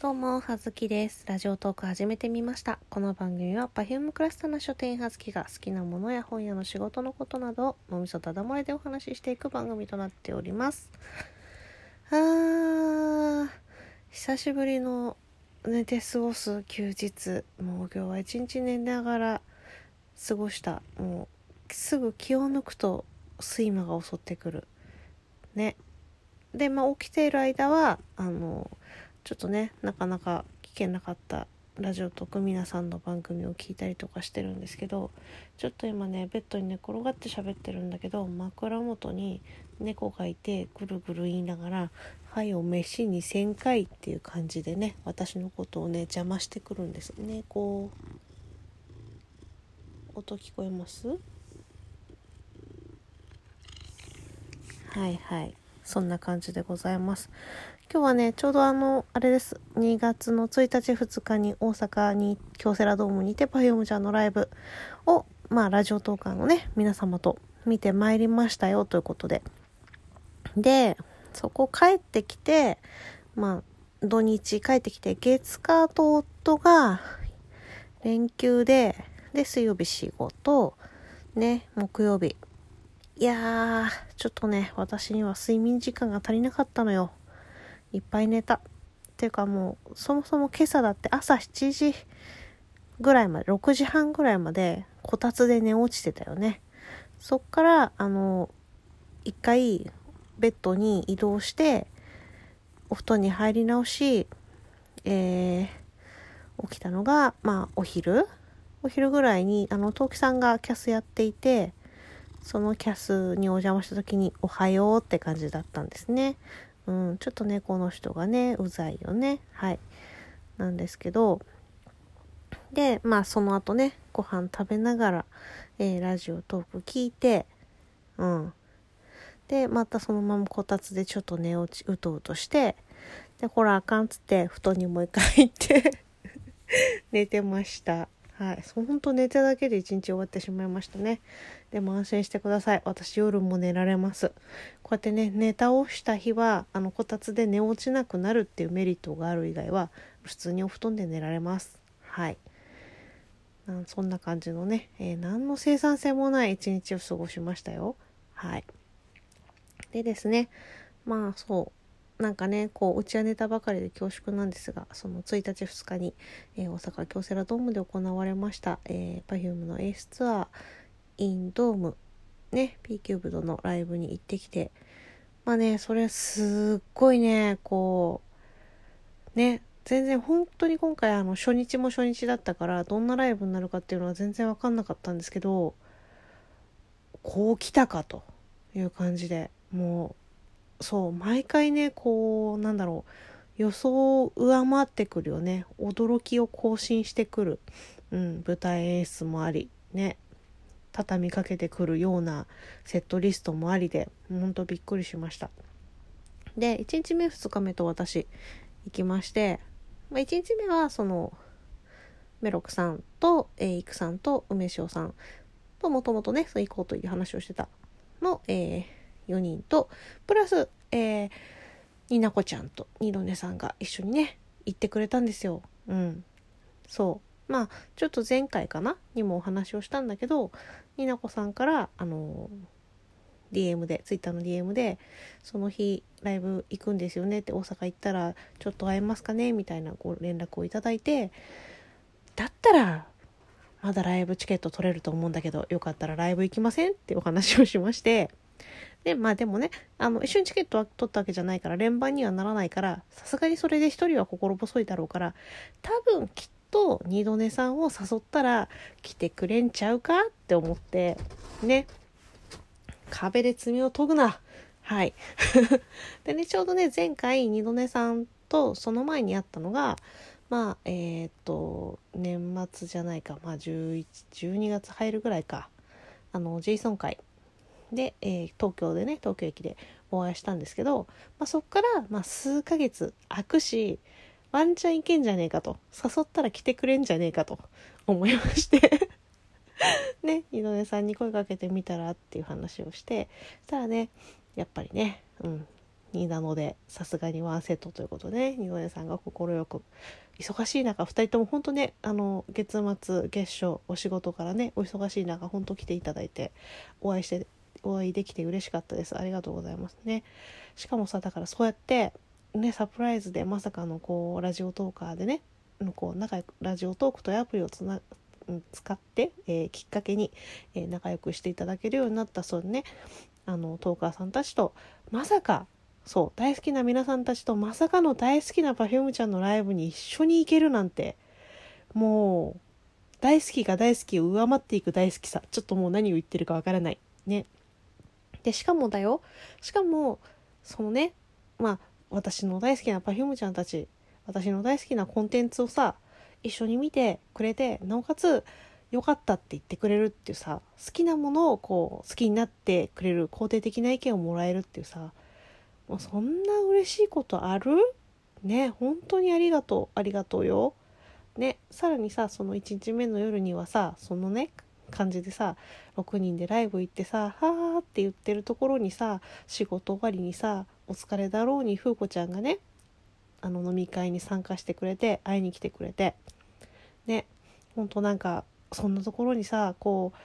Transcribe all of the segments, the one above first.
どうも、はずきです。ラジオトーク始めてみました。この番組は Perfume クラスターな書店はずきが好きなものや本屋の仕事のことなどを脳みそただ漏れでお話ししていく番組となっております。あー、久しぶりの寝て過ごす休日。もう今日は一日寝ながら過ごした。もうすぐ気を抜くと睡魔が襲ってくる。ね。で、まあ起きている間は、あの、ちょっとねなかなか聞けなかったラジオとく皆さんの番組を聞いたりとかしてるんですけどちょっと今ねベッドに寝転がって喋ってるんだけど枕元に猫がいてぐるぐる言いながら「はいお飯に1,000回」っていう感じでね私のことをね邪魔してくるんですね。音聞こえます？はいはい。そんな感じでございます。今日はねちょうどあのあれです。2月の1日2日に大阪に京セラドームにて Perfume ちゃんのライブをまあラジオトーカーのね皆様と見てまいりましたよということで。でそこ帰ってきてまあ土日帰ってきて月火と夫が連休でで水曜日仕事ね木曜日。いやーちょっとね私には睡眠時間が足りなかったのよ。いっぱい寝た。っていうかもう、そもそも今朝だって朝7時ぐらいまで、6時半ぐらいまで、こたつで寝落ちてたよね。そっから、あの、一回、ベッドに移動して、お布団に入り直し、えー、起きたのが、まあ、お昼お昼ぐらいに、あの、トウキさんがキャスやっていて、そのキャスにお邪魔した時に、おはようって感じだったんですね。うん、ちょっとねこの人がねうざいよね。はい。なんですけどでまあその後ねご飯食べながら、えー、ラジオトーク聞いてうん。でまたそのままこたつでちょっと寝落ちうとうとしてでほらあかんっつって布団にもう一回行って 寝てました。はいそうほんと寝ただけで一日終わってしまいましたねでも安心してください。私夜も寝られます。こうやってね、寝倒した日は、あの、こたつで寝落ちなくなるっていうメリットがある以外は、普通にお布団で寝られます。はい。そんな感じのね、えー、何の生産性もない一日を過ごしましたよ。はい。でですね、まあそう、なんかね、こう、うちはネタばかりで恐縮なんですが、その1日2日に、えー、大阪京セラドームで行われました、えー、Perfume のエースツアー、インドームね P キューブドのライブに行ってきてまあねそれすっごいねこうね全然本当に今回あの初日も初日だったからどんなライブになるかっていうのは全然分かんなかったんですけどこう来たかという感じでもうそう毎回ねこうなんだろう予想を上回ってくるよね。驚きを更新してくる、うん、舞台演出もありね。畳みかけてくるようなセットリストもありでほんとびっくりしました。で1日目2日目と私行きまして、まあ、1日目はそのメロクさんと、えー、イクさんと梅塩さんともともとねそう行こうという話をしてたの、えー、4人とプラス、えー、になこちゃんと二度寝さんが一緒にね行ってくれたんですよ。うん。そう。まあちょっと前回かな？にもお話をしたんだけどになこさんからあの DM で Twitter の DM でその日ライブ行くんですよねって大阪行ったらちょっと会えますかね？みたいなご連絡をいただいてだったらまだライブチケット取れると思うんだけどよかったらライブ行きません？ってお話をしましてでまあでもねあの一緒にチケットは取ったわけじゃないから連番にはならないからさすがにそれで一人は心細いだろうから多分きっと二度寝さんを誘ったら来てくれんちゃうかって思ってね。壁で爪を研ぐな。はい。でねちょうどね前回二度寝さんとその前にあったのがまあえっ、と年末じゃないか。まあ11 12月入るぐらいか。あのジェイソン会。で、えー、東京でね東京駅でお会いしたんですけど、まあ、そっから、まあ、数ヶ月空くしワンチャンいけんじゃねえかと。誘ったら来てくれんじゃねえかと。思いまして。ね井上さんに声かけてみたらっていう話をしてそしたらねやっぱりねうんになのでさすがにワンセットということで、ね、二度寝さんが快く忙しい中2人とも本当ねあの月末月初お仕事からねお忙しい中本当来ていただいてお会いしてお会いできて嬉しかったです。ありがとうございます。ね。しかもさだからそうやってねサプライズでまさかのこうラジオトーカーでねこう仲良くラジオトークというアプリをつな使って、えー、きっかけに、えー、仲良くしていただけるようになったそうね。あのトーカーさんたちとまさかそう大好きな皆さんたちとまさかの大好きな Perfume ちゃんのライブに一緒に行けるなんてもう大好きが大好きを上回っていく大好きさ。ちょっともう何を言ってるかわからない。ね。でしかもだよしかもそのねまあ私の大好きな Perfume ちゃんたち私の大好きなコンテンツをさ一緒に見てくれてなおかつ良かったって言ってくれるっていうさ好きなものをこう好きになってくれる肯定的な意見をもらえるっていうさもうそんな嬉しいことある？ね本当にありがとうありがとうよ。ねさらにさその1日目の夜にはさそのね感じでさ6人でライブ行ってさ「はーって言ってるところにさ仕事終わりにさお疲れだろうに風子ちゃんがねあの飲み会に参加してくれて会いに来てくれて。ねほんとなんかそんなところにさこう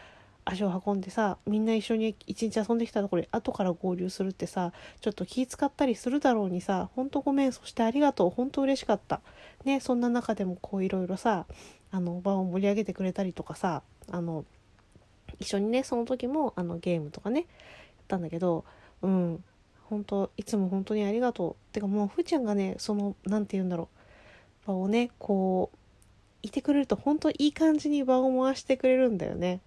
足を運んでさみんな一緒に一日遊んできたところに後から合流するってさちょっと気使ったりするだろうにさほんとごめんそしてありがとうほんと嬉しかった。ねそんな中でもこういろいろさあの場を盛り上げてくれたりとかさあの一緒にねその時もあのゲームとかねやったんだけどうん本当いつも本当にありがとう。てかもうふーちゃんがねその何て言うんだろう。場をねこういてくれると本当いい感じに場を回してくれるんだよね。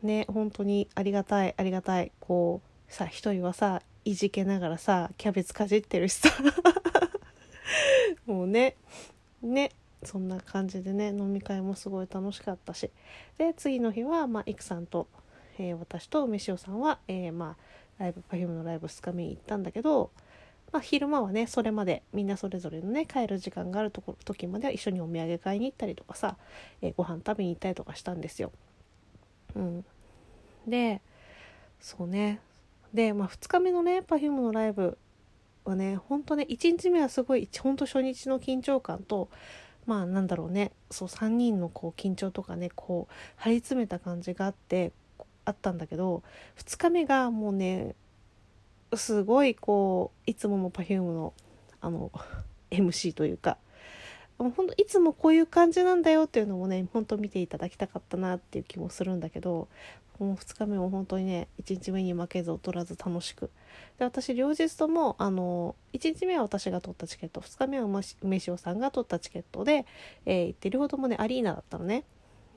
ね本当にありがたいありがたい。こうさ一人はさいじけながらさキャベツかじってるしさ。もうねねそんな感じでね飲み会もすごい楽しかったし。で次の日はまあいくさんと、えー、私と梅塩さんは、えー、まあライブ Perfume のライブ2日目に行ったんだけどまあ、昼間はねそれまでみんなそれぞれのね帰る時間があるとこ時までは一緒にお土産買いに行ったりとかさ、えー、ご飯食べに行ったりとかしたんですよ。うん、でそうね。で、まあ、2日目のね Perfume のライブはねほんとね1日目はすごいほんと初日の緊張感とまあなんだろうね。そう3人のこう緊張とかねこう張り詰めた感じがあってあったんだけど2日目がもうねすごいこういつもの Perfume のあの MC というか本当いつもこういう感じなんだよっていうのもね本当見ていただきたかったなっていう気もするんだけどもう2日目も本当にね1日目に負けず劣らず楽しく。で私両日ともあの1日目は私が取ったチケット2日目は梅塩さんが取ったチケットで、えー、行って両方ともねアリーナだったのね。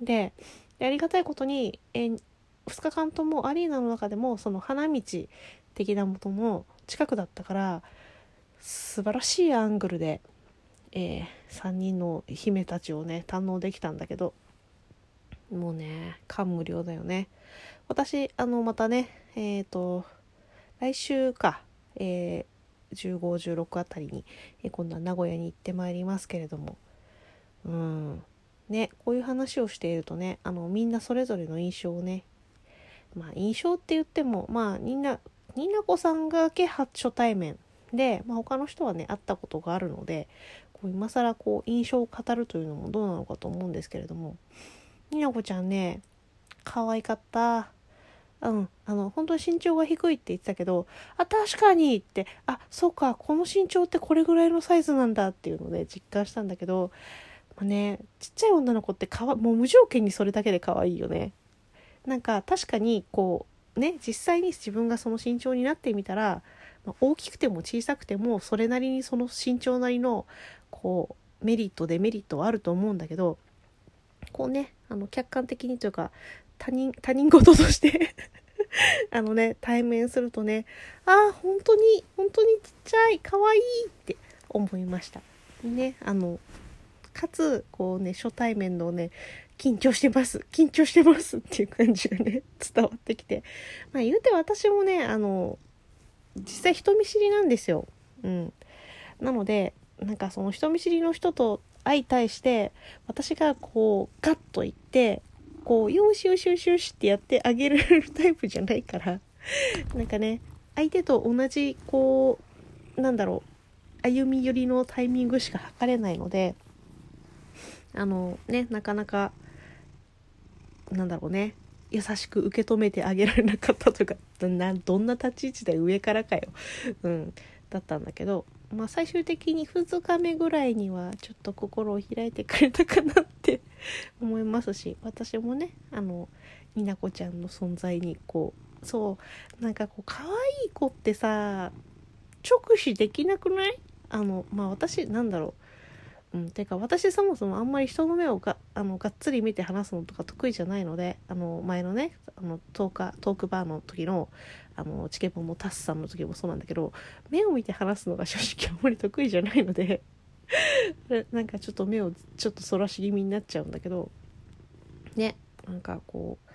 でありがたいことに、えー、2日間ともアリーナの中でもその花道的なものの近くだったから素晴らしいアングルで、えー、3人の姫たちをね堪能できたんだけどもうね感無量だよね。私あのまたねえっ、ー、と来週か、えー、1516あたりに、えー、今度は名古屋に行ってまいりますけれども。うん。ねこういう話をしているとねあのみんなそれぞれの印象をねまあ印象って言ってもまあみんなニナコさんがけ初対面で、まあ、他の人はね会ったことがあるのでこう今更こう印象を語るというのもどうなのかと思うんですけれども。ニナコちゃんね可愛かった。うん、あの本当に身長が低いって言ってたけどあ確かにってあそうかこの身長ってこれぐらいのサイズなんだっていうので実感したんだけど、まあ、ねちっちゃい女の子ってかわもう無条件にそれだけで可愛いよね。なんか確かにこうね実際に自分がその身長になってみたら、大きくても小さくてもそれなりにその身長なりのこうメリットデメリットはあると思うんだけどこうねあの客観的にというか他人他人事として あのね対面するとねああ本当に本当にちっちゃい可愛いって思いました。ねあのかつこうね初対面のね緊張してます。緊張してますっていう感じがね、伝わってきて。まあ言うて私もね、あの、実際人見知りなんですよ。うん。なので、なんかその人見知りの人と相対して、私がこう、ガッと言って、こう、よしよしよしよしってやってあげるタイプじゃないから、なんかね、相手と同じ、こうなんだろう歩み寄りのタイミングしか測れないのであのねなかなかなんだろうね優しく受け止めてあげられなかったとかどんな立ち位置で上からかよ、うん、だったんだけど、まあ、最終的に2日目ぐらいにはちょっと心を開いてくれたかなって思いますし 私もねあの美奈子ちゃんの存在にこうそうなんかこう可愛い子ってさ直視できなくない？あのまあ私なんだろう。うん、てか私そもそもあんまり人の目をがあのがっつり見て話すのとか得意じゃないのであの前のねあのトーカトークバーの時のあのチケボンもタスさんの時もそうなんだけど目を見て話すのが正直あんまり得意じゃないので なんかちょっと目をちょっとそらし気味になっちゃうんだけどねなんかこう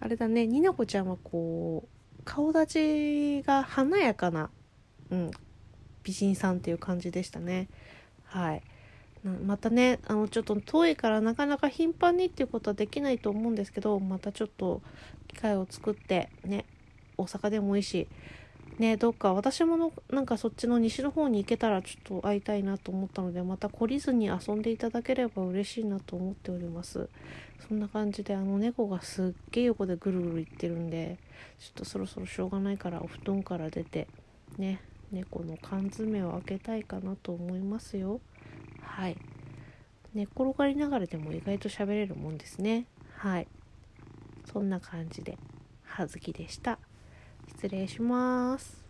あれだねになこちゃんはこう顔立ちが華やかな、うん、美人さんっていう感じでしたね。はい。またねあのちょっと遠いからなかなか頻繁にっていうことはできないと思うんですけどまたちょっと機会を作ってね大阪でもいいしねどっか私ものなんかそっちの西の方に行けたらちょっと会いたいなと思ったのでまた懲りずに遊んでいただければ嬉しいなと思っております。そんな感じであの猫がすっげえ横でぐるぐるいってるんでちょっとそろそろしょうがないからお布団から出てね猫の缶詰を開けたいかなと思いますよ。はい。寝っ転がりながらでも意外と喋れるもんですね。はい。そんな感じで葉月でした。失礼します。